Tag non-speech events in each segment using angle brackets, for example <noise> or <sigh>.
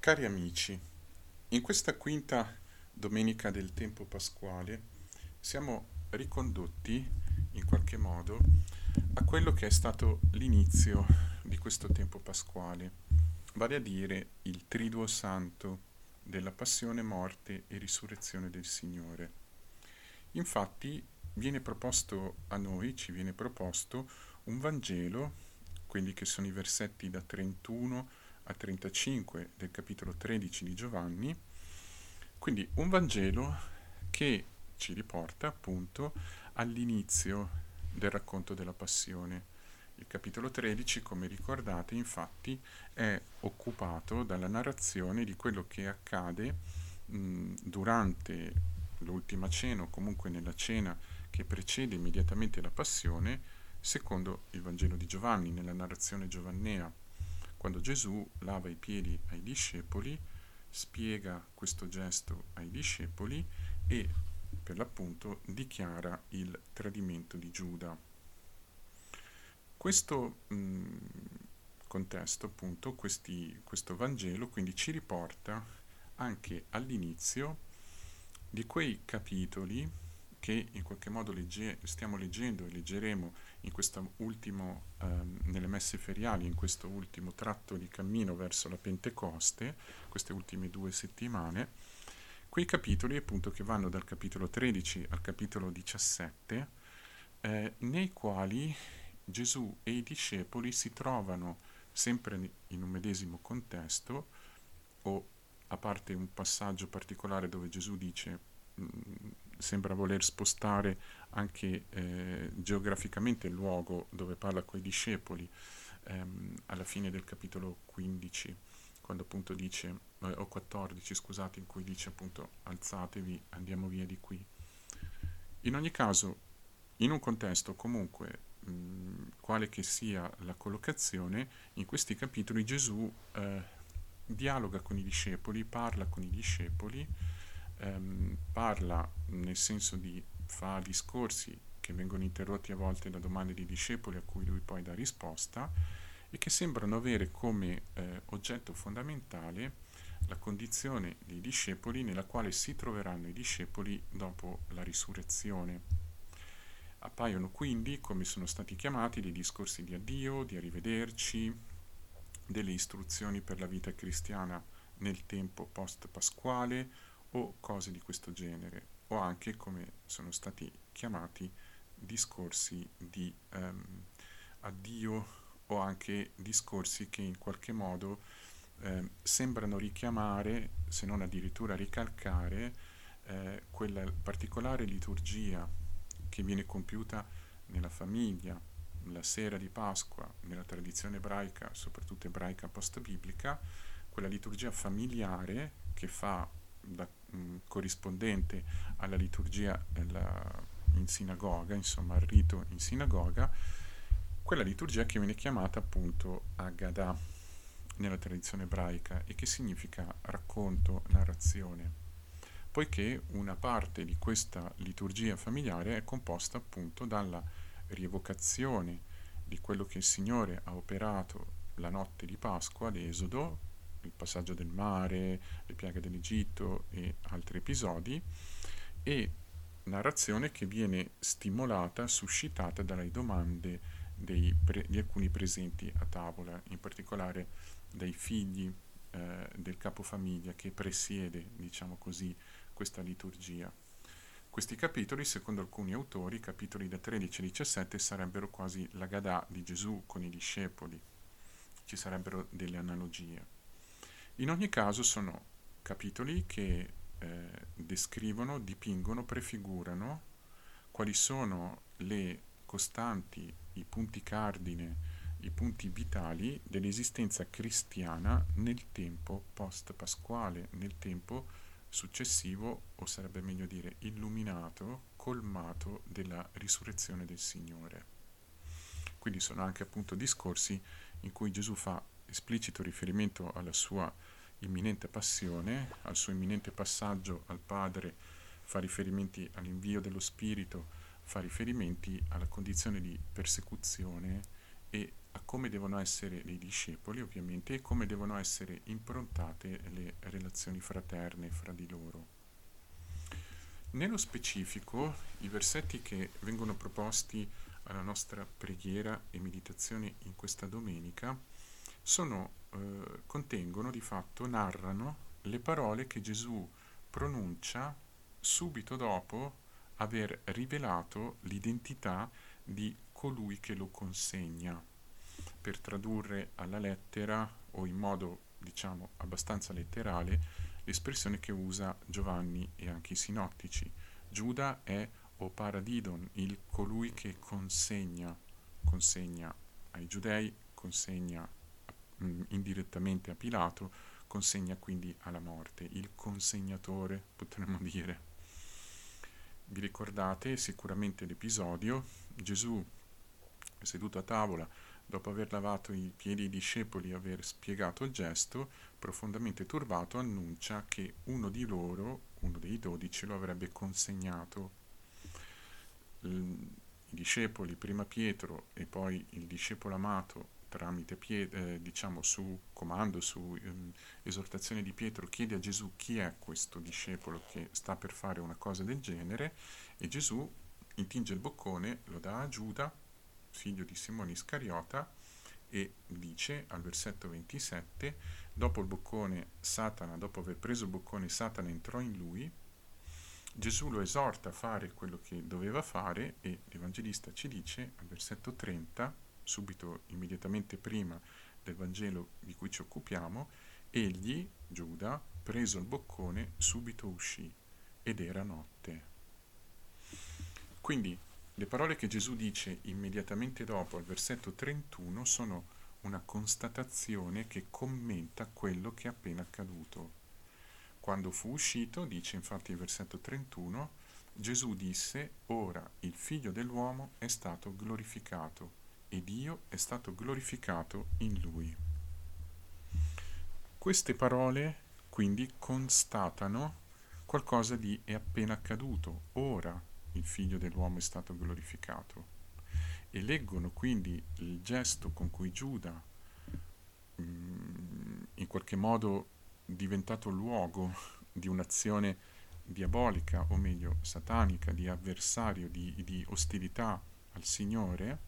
Cari amici, in questa quinta domenica del tempo pasquale siamo ricondotti in qualche modo a quello che è stato l'inizio di questo tempo pasquale, vale a dire il triduo santo della passione, morte e risurrezione del Signore. Infatti viene proposto a noi, ci viene proposto un Vangelo, quelli che sono i versetti da 31 a 35 del capitolo 13 di Giovanni, quindi un Vangelo che ci riporta appunto all'inizio del racconto della passione. Il capitolo 13, come ricordate, infatti è occupato dalla narrazione di quello che accade mh, durante l'ultima cena o comunque nella cena che precede immediatamente la passione, secondo il Vangelo di Giovanni, nella narrazione giovannea quando Gesù lava i piedi ai discepoli, spiega questo gesto ai discepoli e per l'appunto dichiara il tradimento di Giuda. Questo mh, contesto, appunto, questi, questo Vangelo quindi ci riporta anche all'inizio di quei capitoli che in qualche modo legge, stiamo leggendo e leggeremo ultimo, ehm, nelle messe feriali, in questo ultimo tratto di cammino verso la Pentecoste, queste ultime due settimane, quei capitoli appunto che vanno dal capitolo 13 al capitolo 17, eh, nei quali Gesù e i discepoli si trovano sempre in un medesimo contesto, o a parte un passaggio particolare dove Gesù dice mm, sembra voler spostare anche eh, geograficamente il luogo dove parla con i discepoli ehm, alla fine del capitolo 15 quando appunto dice eh, o 14 scusate in cui dice appunto alzatevi andiamo via di qui in ogni caso in un contesto comunque mh, quale che sia la collocazione in questi capitoli Gesù eh, dialoga con i discepoli parla con i discepoli ehm, parla nel senso di fa discorsi che vengono interrotti a volte da domande di discepoli a cui lui poi dà risposta e che sembrano avere come eh, oggetto fondamentale la condizione dei discepoli nella quale si troveranno i discepoli dopo la risurrezione. Appaiono quindi, come sono stati chiamati, dei discorsi di addio, di arrivederci, delle istruzioni per la vita cristiana nel tempo post-pasquale, o cose di questo genere, o anche, come sono stati chiamati, discorsi di um, addio o anche discorsi che in qualche modo eh, sembrano richiamare, se non addirittura ricalcare, eh, quella particolare liturgia che viene compiuta nella famiglia, la sera di Pasqua, nella tradizione ebraica, soprattutto ebraica post-biblica, quella liturgia familiare che fa da corrispondente alla liturgia la, in sinagoga, insomma al rito in sinagoga, quella liturgia che viene chiamata appunto Agadah nella tradizione ebraica e che significa racconto, narrazione, poiché una parte di questa liturgia familiare è composta appunto dalla rievocazione di quello che il Signore ha operato la notte di Pasqua, l'Esodo, il passaggio del mare, le piaghe dell'Egitto e altri episodi, e narrazione che viene stimolata, suscitata dalle domande pre- di alcuni presenti a tavola, in particolare dai figli eh, del capofamiglia che presiede, diciamo così, questa liturgia. Questi capitoli, secondo alcuni autori, capitoli da 13 a 17, sarebbero quasi la Gadà di Gesù con i discepoli. Ci sarebbero delle analogie. In ogni caso sono capitoli che eh, descrivono, dipingono, prefigurano quali sono le costanti, i punti cardine, i punti vitali dell'esistenza cristiana nel tempo post-pasquale, nel tempo successivo, o sarebbe meglio dire illuminato, colmato della risurrezione del Signore. Quindi sono anche appunto discorsi in cui Gesù fa esplicito riferimento alla sua imminente passione, al suo imminente passaggio al Padre, fa riferimenti all'invio dello Spirito, fa riferimenti alla condizione di persecuzione e a come devono essere dei discepoli, ovviamente, e come devono essere improntate le relazioni fraterne fra di loro. Nello specifico, i versetti che vengono proposti alla nostra preghiera e meditazione in questa domenica sono, eh, contengono di fatto, narrano le parole che Gesù pronuncia subito dopo aver rivelato l'identità di colui che lo consegna. Per tradurre alla lettera o in modo diciamo abbastanza letterale l'espressione che usa Giovanni e anche i sinottici. Giuda è o paradidon, il colui che consegna, consegna ai giudei, consegna mh, indirettamente a Pilato, consegna quindi alla morte, il consegnatore potremmo <laughs> dire. Vi ricordate sicuramente l'episodio, Gesù seduto a tavola, dopo aver lavato i piedi ai discepoli e aver spiegato il gesto, profondamente turbato annuncia che uno di loro, uno dei dodici, lo avrebbe consegnato. I discepoli, prima Pietro e poi il discepolo amato, tramite Pietro, eh, diciamo su comando, su eh, esortazione di Pietro, chiede a Gesù chi è questo discepolo che sta per fare una cosa del genere e Gesù intinge il boccone, lo dà a Giuda, figlio di Simone Iscariota, e dice al versetto 27, dopo il boccone Satana, dopo aver preso il boccone Satana entrò in lui, Gesù lo esorta a fare quello che doveva fare e l'Evangelista ci dice al versetto 30, subito immediatamente prima del Vangelo di cui ci occupiamo, egli, Giuda, preso il boccone, subito uscì ed era notte. Quindi le parole che Gesù dice immediatamente dopo al versetto 31 sono una constatazione che commenta quello che è appena accaduto. Quando fu uscito, dice infatti il versetto 31, Gesù disse, ora il figlio dell'uomo è stato glorificato e Dio è stato glorificato in lui. Queste parole quindi constatano qualcosa di è appena accaduto, ora il figlio dell'uomo è stato glorificato. E leggono quindi il gesto con cui Giuda, mm, in qualche modo diventato luogo di un'azione diabolica, o meglio satanica, di avversario, di, di ostilità al Signore,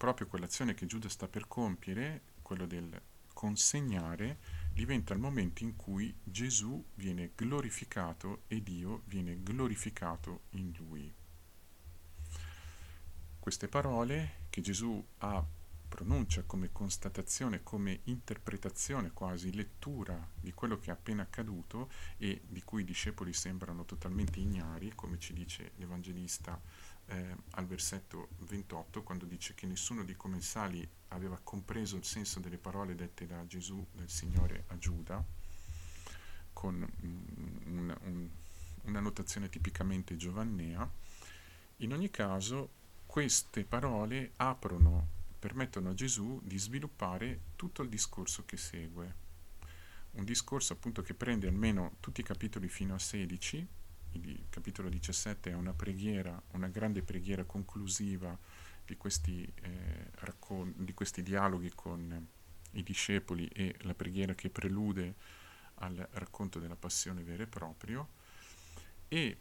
proprio quell'azione che Giuda sta per compiere, quello del consegnare, diventa il momento in cui Gesù viene glorificato e Dio viene glorificato in lui. Queste parole che Gesù ha pronuncia come constatazione, come interpretazione quasi, lettura di quello che è appena accaduto e di cui i discepoli sembrano totalmente ignari, come ci dice l'Evangelista eh, al versetto 28, quando dice che nessuno dei commensali aveva compreso il senso delle parole dette da Gesù, del Signore a Giuda, con un, un, una notazione tipicamente giovannea. In ogni caso, queste parole aprono, permettono a Gesù di sviluppare tutto il discorso che segue. Un discorso appunto che prende almeno tutti i capitoli fino a 16, il capitolo 17 è una preghiera, una grande preghiera conclusiva di questi, eh, raccon- di questi dialoghi con i discepoli e la preghiera che prelude al racconto della passione vera e proprio e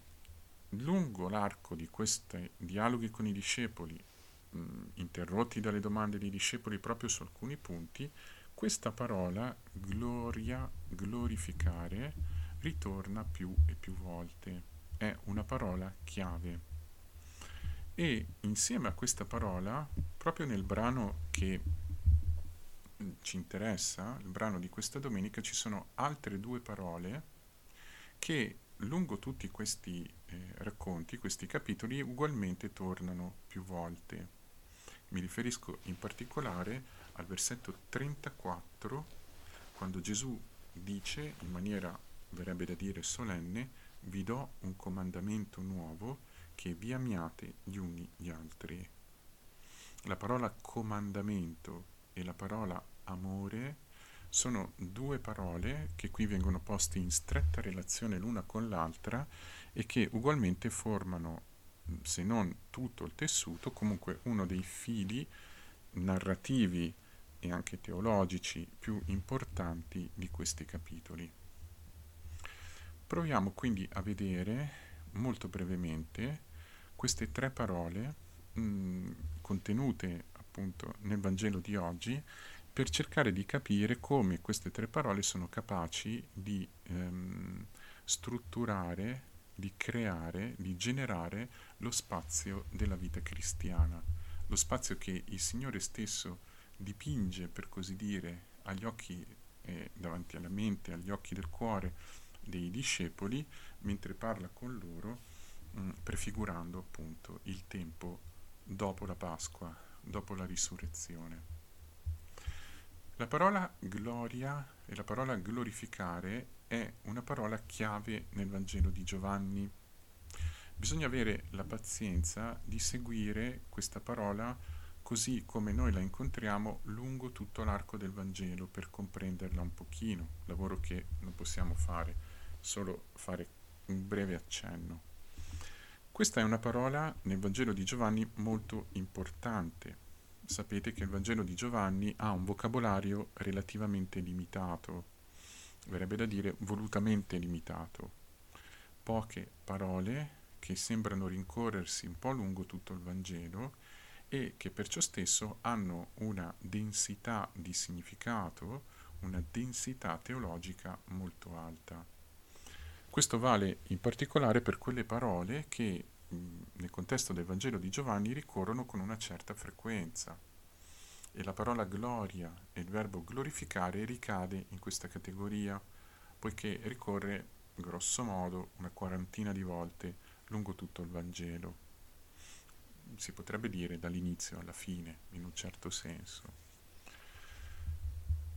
lungo l'arco di questi dialoghi con i discepoli mh, interrotti dalle domande dei discepoli proprio su alcuni punti questa parola gloria, glorificare ritorna più e più volte è una parola chiave e insieme a questa parola, proprio nel brano che mm, ci interessa, il brano di questa domenica, ci sono altre due parole che lungo tutti questi eh, racconti, questi capitoli, ugualmente tornano più volte. Mi riferisco in particolare al versetto 34, quando Gesù dice in maniera, verrebbe da dire, solenne, vi do un comandamento nuovo, che vi amiate gli uni gli altri. La parola comandamento e la parola amore sono due parole che qui vengono poste in stretta relazione l'una con l'altra e che ugualmente formano, se non tutto il tessuto, comunque uno dei fili narrativi e anche teologici più importanti di questi capitoli. Proviamo quindi a vedere molto brevemente queste tre parole mh, contenute appunto nel Vangelo di oggi per cercare di capire come queste tre parole sono capaci di ehm, strutturare, di creare, di generare lo spazio della vita cristiana, lo spazio che il Signore stesso dipinge, per così dire, agli occhi e davanti alla mente, agli occhi del cuore dei discepoli, mentre parla con loro, mh, prefigurando appunto il tempo dopo la Pasqua, dopo la risurrezione. La parola gloria e la parola glorificare è una parola chiave nel Vangelo di Giovanni. Bisogna avere la pazienza di seguire questa parola così come noi la incontriamo lungo tutto l'arco del Vangelo per comprenderla un pochino, lavoro che non possiamo fare, solo fare un breve accenno. Questa è una parola nel Vangelo di Giovanni molto importante sapete che il Vangelo di Giovanni ha un vocabolario relativamente limitato, verrebbe da dire volutamente limitato. Poche parole che sembrano rincorrersi un po' lungo tutto il Vangelo e che perciò stesso hanno una densità di significato, una densità teologica molto alta. Questo vale in particolare per quelle parole che nel contesto del Vangelo di Giovanni ricorrono con una certa frequenza e la parola gloria e il verbo glorificare ricade in questa categoria poiché ricorre grosso modo una quarantina di volte lungo tutto il Vangelo. Si potrebbe dire dall'inizio alla fine, in un certo senso.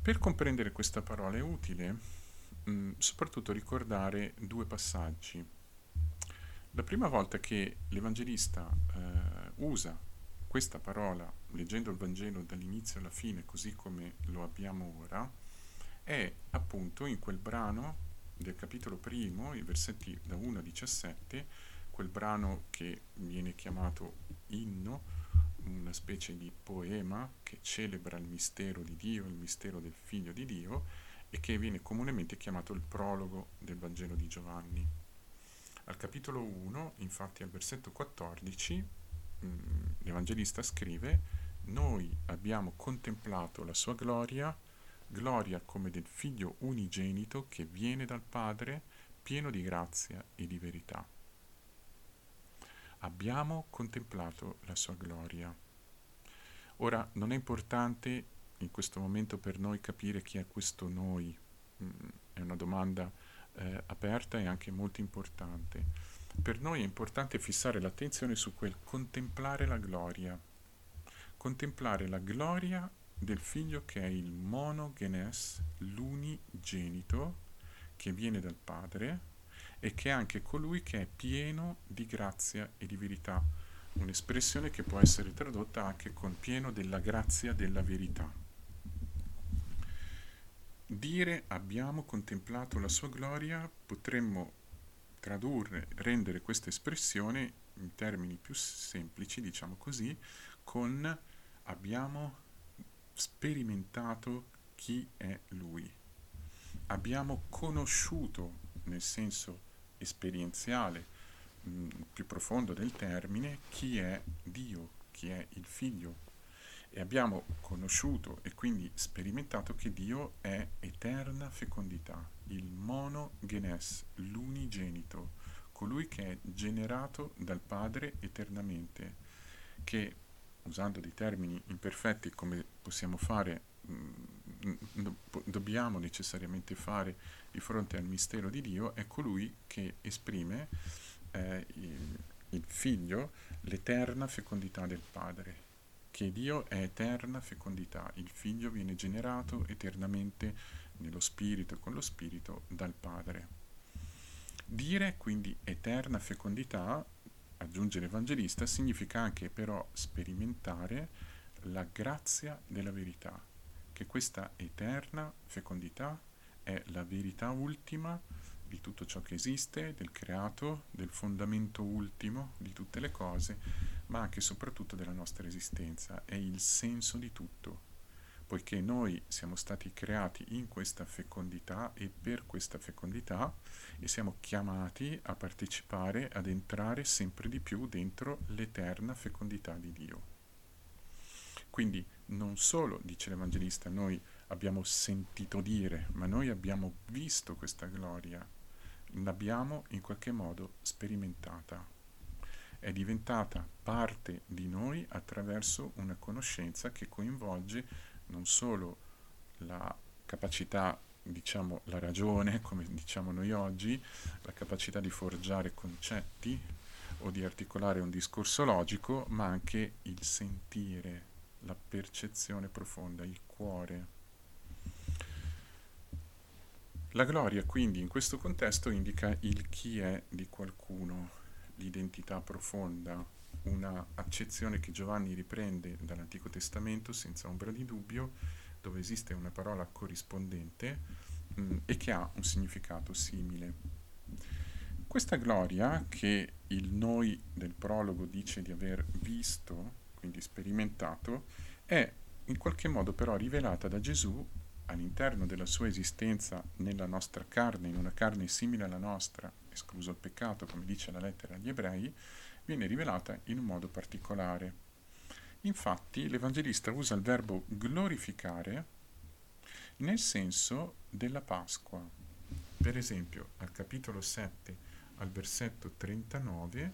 Per comprendere questa parola è utile mh, soprattutto ricordare due passaggi. La prima volta che l'Evangelista eh, usa questa parola, leggendo il Vangelo dall'inizio alla fine, così come lo abbiamo ora, è appunto in quel brano del capitolo primo, i versetti da 1 a 17, quel brano che viene chiamato inno, una specie di poema che celebra il mistero di Dio, il mistero del Figlio di Dio, e che viene comunemente chiamato il prologo del Vangelo di Giovanni. Al capitolo 1, infatti al versetto 14, mm, l'Evangelista scrive, noi abbiamo contemplato la sua gloria, gloria come del figlio unigenito che viene dal Padre, pieno di grazia e di verità. Abbiamo contemplato la sua gloria. Ora, non è importante in questo momento per noi capire chi è questo noi, mm, è una domanda eh, aperta e anche molto importante. Per noi è importante fissare l'attenzione su quel contemplare la gloria, contemplare la gloria del figlio che è il monogenes, l'unigenito, che viene dal Padre e che è anche colui che è pieno di grazia e di verità, un'espressione che può essere tradotta anche con pieno della grazia della verità. Dire abbiamo contemplato la sua gloria potremmo tradurre, rendere questa espressione in termini più semplici, diciamo così, con abbiamo sperimentato chi è lui. Abbiamo conosciuto nel senso esperienziale mh, mm, più profondo del termine chi è Dio, chi è il figlio e abbiamo conosciuto e quindi sperimentato che Dio è eterna fecondità, il monogenes, l'unigenito, colui che è generato dal Padre eternamente, che usando dei termini imperfetti come possiamo fare, mm, dobbiamo necessariamente fare di fronte al mistero di Dio, è colui che esprime eh, il, il figlio, l'eterna fecondità del Padre che Dio è eterna fecondità, il figlio viene generato eternamente nello spirito e con lo spirito dal Padre. Dire quindi eterna fecondità, aggiunge l'Evangelista, significa anche però sperimentare la grazia della verità, che questa eterna fecondità è la verità ultima di tutto ciò che esiste, del creato, del fondamento ultimo di tutte le cose, ma anche e soprattutto della nostra esistenza, è il senso di tutto, poiché noi siamo stati creati in questa fecondità e per questa fecondità e siamo chiamati a partecipare, ad entrare sempre di più dentro l'eterna fecondità di Dio. Quindi non solo, dice l'Evangelista, noi abbiamo sentito dire, ma noi abbiamo visto questa gloria, l'abbiamo in qualche modo sperimentata. È diventata parte di noi attraverso una conoscenza che coinvolge non solo la capacità, diciamo, la ragione, come diciamo noi oggi, la capacità di forgiare concetti o di articolare un discorso logico, ma anche il sentire, la percezione profonda, il cuore. La gloria quindi in questo contesto indica il chi è di qualcuno, l'identità profonda, una accezione che Giovanni riprende dall'Antico Testamento senza ombra di dubbio, dove esiste una parola corrispondente mh, mm, e che ha un significato simile. Questa gloria che il noi del prologo dice di aver visto quindi sperimentato, è in qualche modo però rivelata da Gesù all'interno della sua esistenza nella nostra carne, in una carne simile alla nostra, escluso il peccato, come dice la lettera agli ebrei, viene rivelata in un modo particolare. Infatti l'Evangelista usa il verbo glorificare nel senso della Pasqua. Per esempio, al capitolo 7, al versetto 39,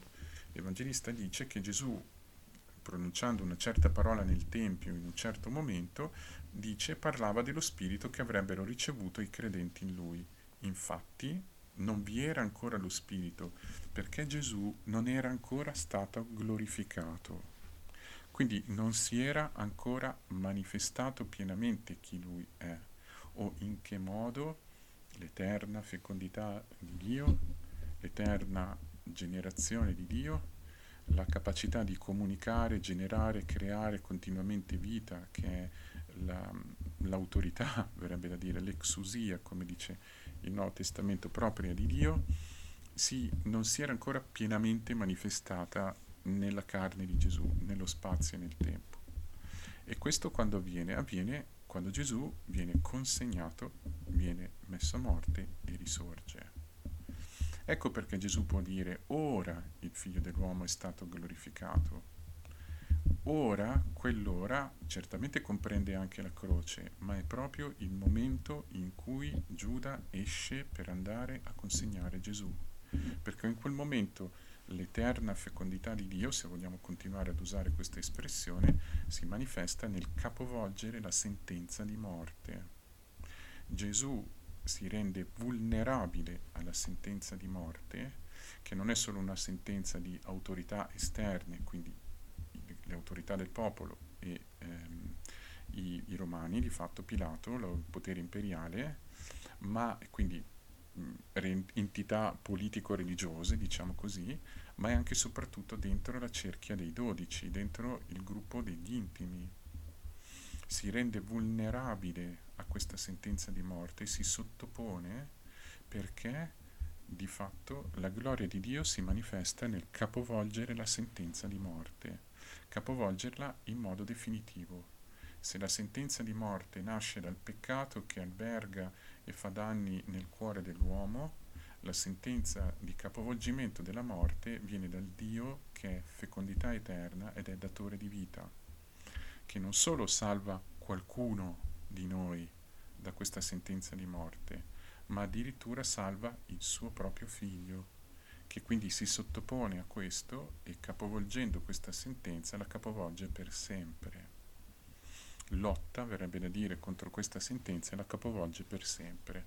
l'Evangelista dice che Gesù pronunciando una certa parola nel Tempio in un certo momento, dice parlava dello Spirito che avrebbero ricevuto i credenti in lui. Infatti non vi era ancora lo Spirito, perché Gesù non era ancora stato glorificato. Quindi non si era ancora manifestato pienamente chi lui è, o in che modo l'eterna fecondità di Dio, l'eterna generazione di Dio la capacità di comunicare, generare, creare continuamente vita, che è la, l'autorità, <laughs> verrebbe da dire, l'exusia, come dice il Nuovo Testamento propria di Dio, si, non si era ancora pienamente manifestata nella carne di Gesù, nello spazio e nel tempo. E questo quando avviene? Avviene quando Gesù viene consegnato, viene messo a morte e risorge. Ecco perché Gesù può dire ora il figlio dell'uomo è stato glorificato. Ora, quell'ora, certamente comprende anche la croce, ma è proprio il momento in cui Giuda esce per andare a consegnare Gesù. Perché in quel momento l'eterna fecondità di Dio, se vogliamo continuare ad usare questa espressione, si manifesta nel capovolgere la sentenza di morte. Gesù si rende vulnerabile alla sentenza di morte, che non è solo una sentenza di autorità esterne, quindi le autorità del popolo e ehm, i, i, romani, di fatto Pilato, il potere imperiale, ma quindi mh, entità politico-religiose, diciamo così, ma è anche e soprattutto dentro la cerchia dei dodici, dentro il gruppo degli intimi. Si rende vulnerabile a questa sentenza di morte si sottopone perché di fatto la gloria di Dio si manifesta nel capovolgere la sentenza di morte, capovolgerla in modo definitivo. Se la sentenza di morte nasce dal peccato che alberga e fa danni nel cuore dell'uomo, la sentenza di capovolgimento della morte viene dal Dio che è fecondità eterna ed è datore di vita, che non solo salva qualcuno di noi da questa sentenza di morte, ma addirittura salva il suo proprio figlio, che quindi si sottopone a questo e capovolgendo questa sentenza la capovolge per sempre. Lotta, verrebbe da dire, contro questa sentenza e la capovolge per sempre.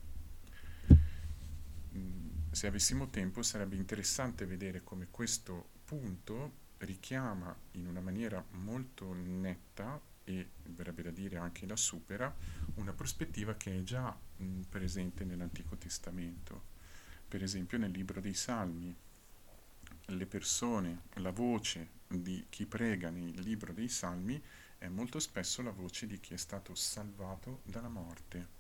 Mm, se avessimo tempo sarebbe interessante vedere come questo punto richiama in una maniera molto netta e verrebbe da dire anche la supera, una prospettiva che è già mh, presente nell'Antico Testamento. Per esempio nel libro dei Salmi, le persone, la voce di chi prega nel libro dei Salmi è molto spesso la voce di chi è stato salvato dalla morte.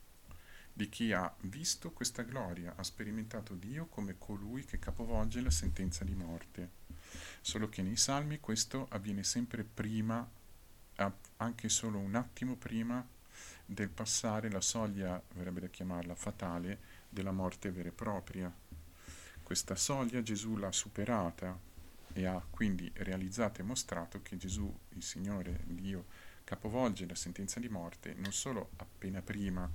di chi ha visto questa gloria, ha sperimentato Dio come colui che capovolge la sentenza di morte. Solo che nei salmi questo avviene sempre prima, anche solo un attimo prima del passare la soglia, verrebbe da chiamarla fatale, della morte vera e propria. Questa soglia Gesù l'ha superata e ha quindi realizzato e mostrato che Gesù, il Signore, Dio, capovolge la sentenza di morte non solo appena prima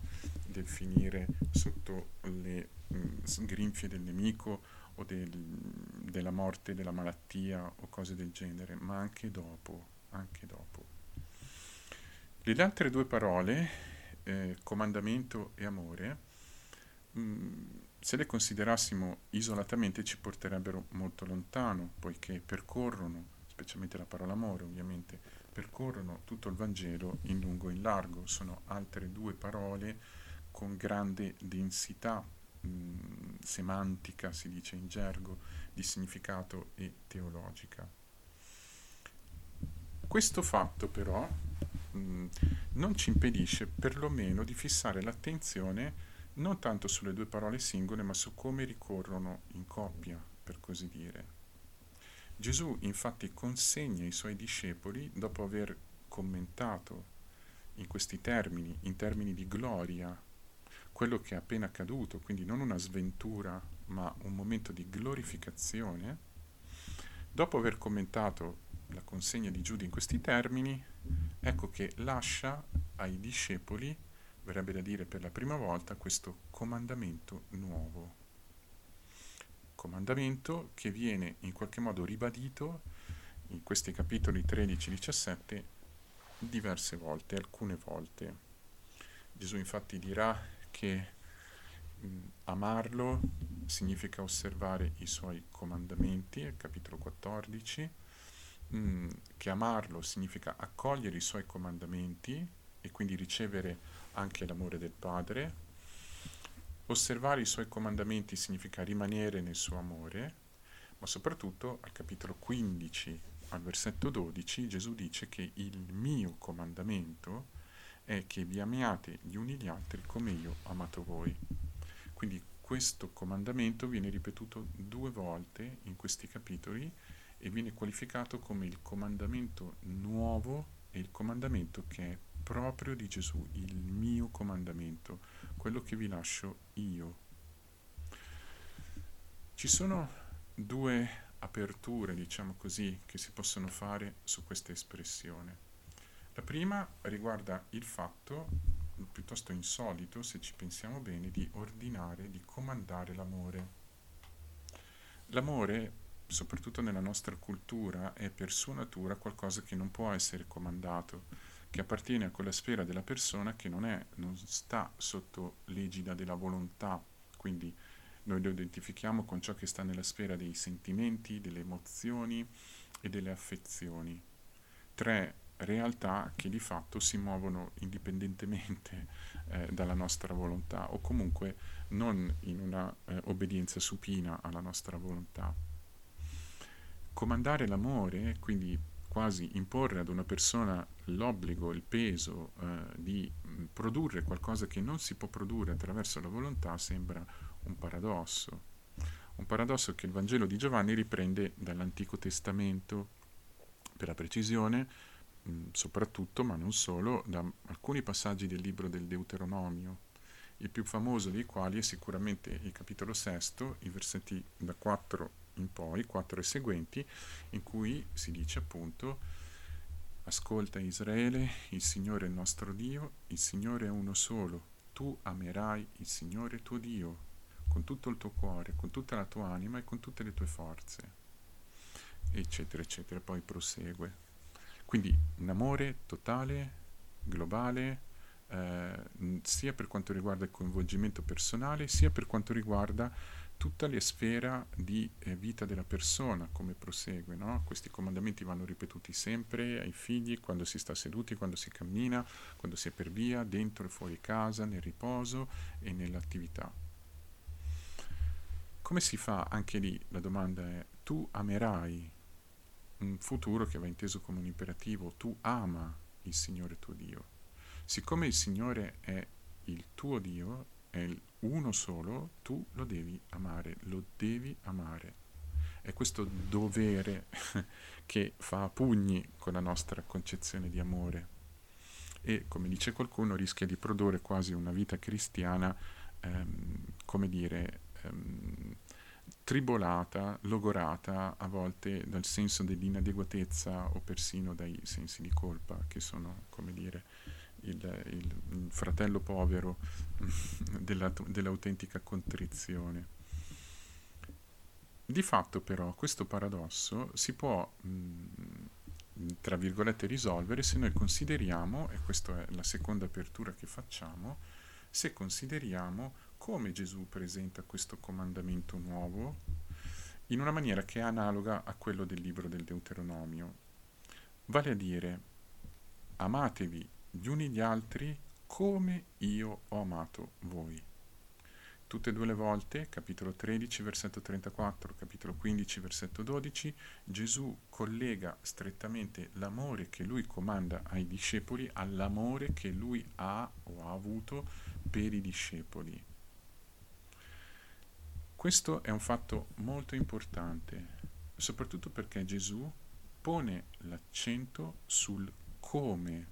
del finire sotto le mh, mm, grinfie del nemico o del, della morte, della malattia o cose del genere, ma anche dopo, anche dopo. Le altre due parole, eh, comandamento e amore, mh, mm, se le considerassimo isolatamente ci porterebbero molto lontano, poiché percorrono, specialmente la parola amore ovviamente, percorrono tutto il Vangelo in lungo e in largo, sono altre due parole con grande densità mh, mm, semantica, si dice in gergo, di significato e teologica. Questo fatto però mh, mm, non ci impedisce perlomeno di fissare l'attenzione non tanto sulle due parole singole, ma su come ricorrono in coppia, per così dire. Gesù infatti consegna ai suoi discepoli, dopo aver commentato in questi termini, in termini di gloria, quello che è appena accaduto, quindi non una sventura, ma un momento di glorificazione, dopo aver commentato la consegna di Giuda in questi termini, ecco che lascia ai discepoli, verrebbe da dire per la prima volta, questo comandamento nuovo comandamento che viene in qualche modo ribadito in questi capitoli 13-17 diverse volte, alcune volte. Gesù infatti dirà che mh, amarlo significa osservare i suoi comandamenti, capitolo 14, mh, che amarlo significa accogliere i suoi comandamenti e quindi ricevere anche l'amore del Padre, Osservare i suoi comandamenti significa rimanere nel suo amore, ma soprattutto al capitolo 15, al versetto 12, Gesù dice che il mio comandamento è che vi amiate gli uni gli altri come io amato voi. Quindi questo comandamento viene ripetuto due volte in questi capitoli e viene qualificato come il comandamento nuovo e il comandamento che è proprio di Gesù, il mio comandamento, quello che vi lascio io. Ci sono due aperture, diciamo così, che si possono fare su questa espressione. La prima riguarda il fatto, piuttosto insolito, se ci pensiamo bene, di ordinare, di comandare l'amore. L'amore, soprattutto nella nostra cultura, è per sua natura qualcosa che non può essere comandato che appartiene a quella sfera della persona che non, è, non sta sotto l'egida della volontà, quindi noi lo identifichiamo con ciò che sta nella sfera dei sentimenti, delle emozioni e delle affezioni. Tre realtà che di fatto si muovono indipendentemente eh, dalla nostra volontà o comunque non in una eh, obbedienza supina alla nostra volontà. Comandare l'amore, quindi quasi imporre ad una persona l'obbligo, il peso eh, di mm, produrre qualcosa che non si può produrre attraverso la volontà sembra un paradosso. Un paradosso che il Vangelo di Giovanni riprende dall'Antico Testamento, per la precisione, soprattutto, ma non solo, da alcuni passaggi del libro del Deuteronomio, il più famoso dei quali è sicuramente il capitolo sesto, i versetti da 4 in poi, 4 e seguenti, in cui si dice appunto Ascolta Israele, il Signore è il nostro Dio, il Signore è uno solo, tu amerai il Signore tuo Dio con tutto il tuo cuore, con tutta la tua anima e con tutte le tue forze, eccetera, eccetera, poi prosegue. Quindi un amore totale, globale, eh, sia per quanto riguarda il coinvolgimento personale, sia per quanto riguarda tutta la sfera di eh, vita della persona, come prosegue. No? Questi comandamenti vanno ripetuti sempre ai figli, quando si sta seduti, quando si cammina, quando si è per via, dentro e fuori casa, nel riposo e nell'attività. Come si fa? Anche lì la domanda è, tu amerai un futuro che va inteso come un imperativo, tu ama il Signore tuo Dio. Siccome il Signore è il tuo Dio, è uno solo, tu lo devi amare, lo devi amare. È questo dovere <laughs> che fa pugni con la nostra concezione di amore e, come dice qualcuno, rischia di produrre quasi una vita cristiana, ehm, come dire, ehm, tribolata, logorata a volte dal senso dell'inadeguatezza o persino dai sensi di colpa, che sono, come dire, il, il, fratello povero <laughs> della, dell'autentica contrizione. Di fatto però questo paradosso si può, mh, tra virgolette, risolvere se noi consideriamo, e questa è la seconda apertura che facciamo, se consideriamo come Gesù presenta questo comandamento nuovo in una maniera che è analoga a quello del libro del Deuteronomio. Vale a dire, amatevi gli uni gli altri come io ho amato voi. Tutte e due le volte, capitolo 13, versetto 34, capitolo 15, versetto 12, Gesù collega strettamente l'amore che lui comanda ai discepoli all'amore che lui ha o ha avuto per i discepoli. Questo è un fatto molto importante, soprattutto perché Gesù pone l'accento sul come,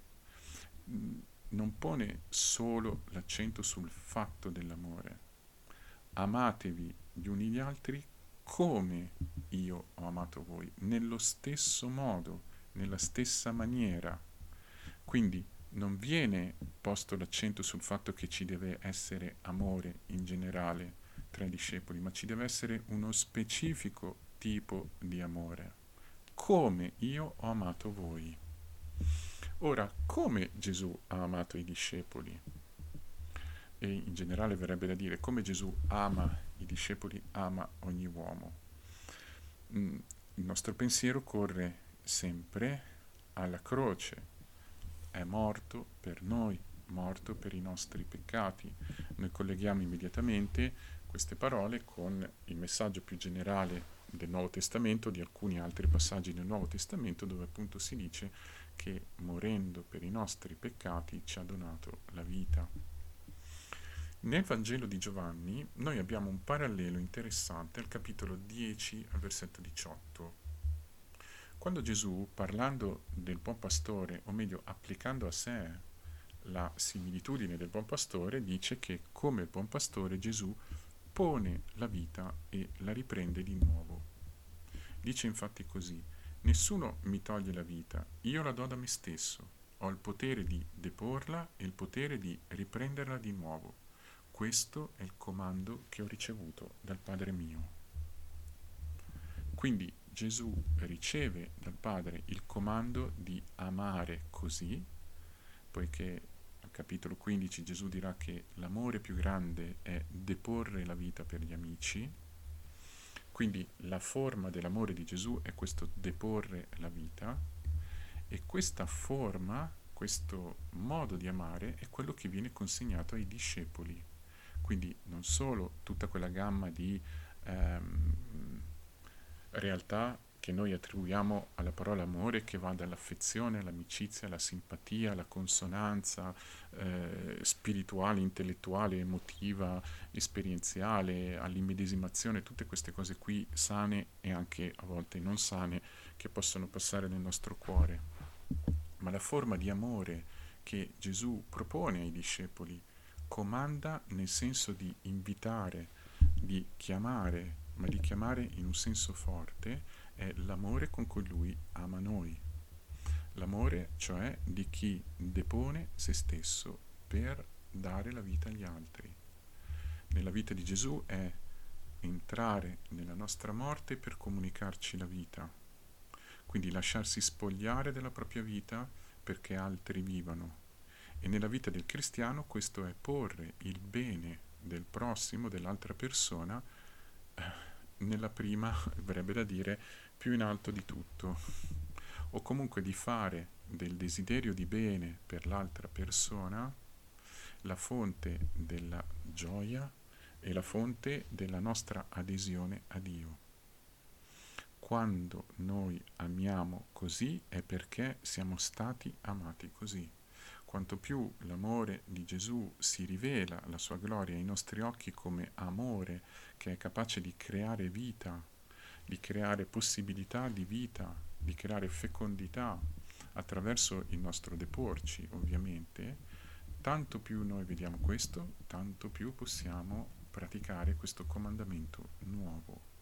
non pone solo l'accento sul fatto dell'amore. Amatevi gli uni gli altri come io ho amato voi, nello stesso modo, nella stessa maniera. Quindi non viene posto l'accento sul fatto che ci deve essere amore in generale tra i discepoli, ma ci deve essere uno specifico tipo di amore, come io ho amato voi. Ora, come Gesù ha amato i discepoli? e in generale verrebbe da dire come Gesù ama i discepoli, ama ogni uomo. Mm, il nostro pensiero corre sempre alla croce, è morto per noi, morto per i nostri peccati. Noi colleghiamo immediatamente queste parole con il messaggio più generale del Nuovo Testamento, di alcuni altri passaggi del Nuovo Testamento, dove appunto si dice che morendo per i nostri peccati ci ha donato la vita. Nel Vangelo di Giovanni noi abbiamo un parallelo interessante al capitolo 10 al versetto 18. Quando Gesù, parlando del buon pastore, o meglio applicando a sé la similitudine del buon pastore, dice che come il buon pastore Gesù pone la vita e la riprende di nuovo. Dice infatti così, nessuno mi toglie la vita, io la do da me stesso, ho il potere di deporla e il potere di riprenderla di nuovo. Questo è il comando che ho ricevuto dal Padre mio. Quindi Gesù riceve dal Padre il comando di amare così, poiché al capitolo 15 Gesù dirà che l'amore più grande è deporre la vita per gli amici, quindi la forma dell'amore di Gesù è questo deporre la vita e questa forma, questo modo di amare è quello che viene consegnato ai discepoli. Quindi non solo tutta quella gamma di ehm, realtà che noi attribuiamo alla parola amore che va dall'affezione all'amicizia, alla simpatia, alla consonanza eh, spirituale, intellettuale, emotiva, esperienziale, all'immedesimazione, tutte queste cose qui sane e anche a volte non sane che possono passare nel nostro cuore. Ma la forma di amore che Gesù propone ai discepoli comanda nel senso di invitare, di chiamare, ma di chiamare in un senso forte, è l'amore con cui lui ama noi. L'amore, cioè, di chi depone se stesso per dare la vita agli altri. Nella vita di Gesù è entrare nella nostra morte per comunicarci la vita, quindi lasciarsi spogliare della propria vita perché altri vivano e nella vita del cristiano questo è porre il bene del prossimo, dell'altra persona, eh, nella prima, <laughs> verrebbe da dire, più in alto di tutto. O comunque di fare del desiderio di bene per l'altra persona la fonte della gioia e la fonte della nostra adesione a Dio. Quando noi amiamo così è perché siamo stati amati così quanto più l'amore di Gesù si rivela, la sua gloria ai nostri occhi come amore che è capace di creare vita, di creare possibilità di vita, di creare fecondità attraverso il nostro deporci, ovviamente, tanto più noi vediamo questo, tanto più possiamo praticare questo comandamento nuovo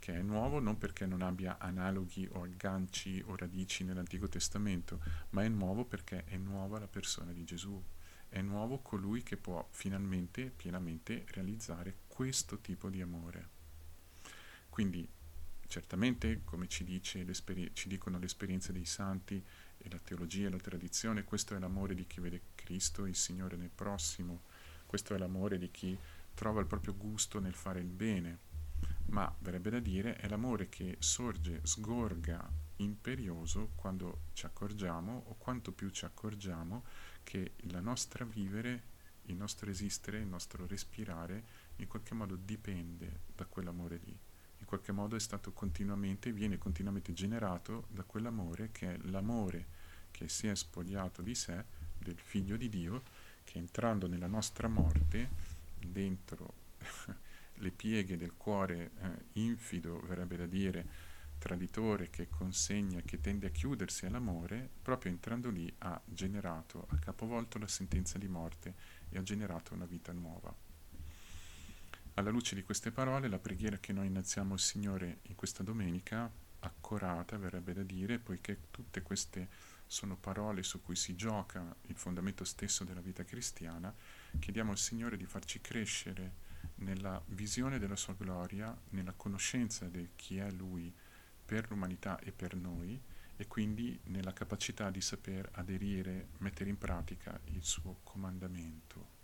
che è nuovo non perché non abbia analoghi o agganci o radici nell'Antico Testamento, ma è nuovo perché è nuova la persona di Gesù, è nuovo colui che può finalmente, pienamente realizzare questo tipo di amore. Quindi certamente, come ci, dice ci dicono le esperienze dei santi e la teologia e la tradizione, questo è l'amore di chi vede Cristo, il Signore nel prossimo, questo è l'amore di chi trova il proprio gusto nel fare il bene ma verrebbe da dire è l'amore che sorge, sgorga imperioso quando ci accorgiamo o quanto più ci accorgiamo che la nostra vivere, il nostro esistere, il nostro respirare in qualche modo dipende da quell'amore lì. Qualche modo è stato continuamente, viene continuamente generato da quell'amore che è l'amore che si è spogliato di sé, del figlio di Dio, che entrando nella nostra morte, dentro <laughs> le pieghe del cuore eh, infido, verrebbe da dire, traditore che consegna, che tende a chiudersi all'amore, proprio entrando lì ha generato, ha capovolto la sentenza di morte e ha generato una vita nuova. Alla luce di queste parole, la preghiera che noi innalziamo al Signore in questa domenica, accorata, verrebbe da dire, poiché tutte queste sono parole su cui si gioca il fondamento stesso della vita cristiana, chiediamo al Signore di farci crescere nella visione della sua gloria, nella conoscenza di chi è Lui per l'umanità e per noi e quindi nella capacità di saper aderire, mettere in pratica il suo comandamento.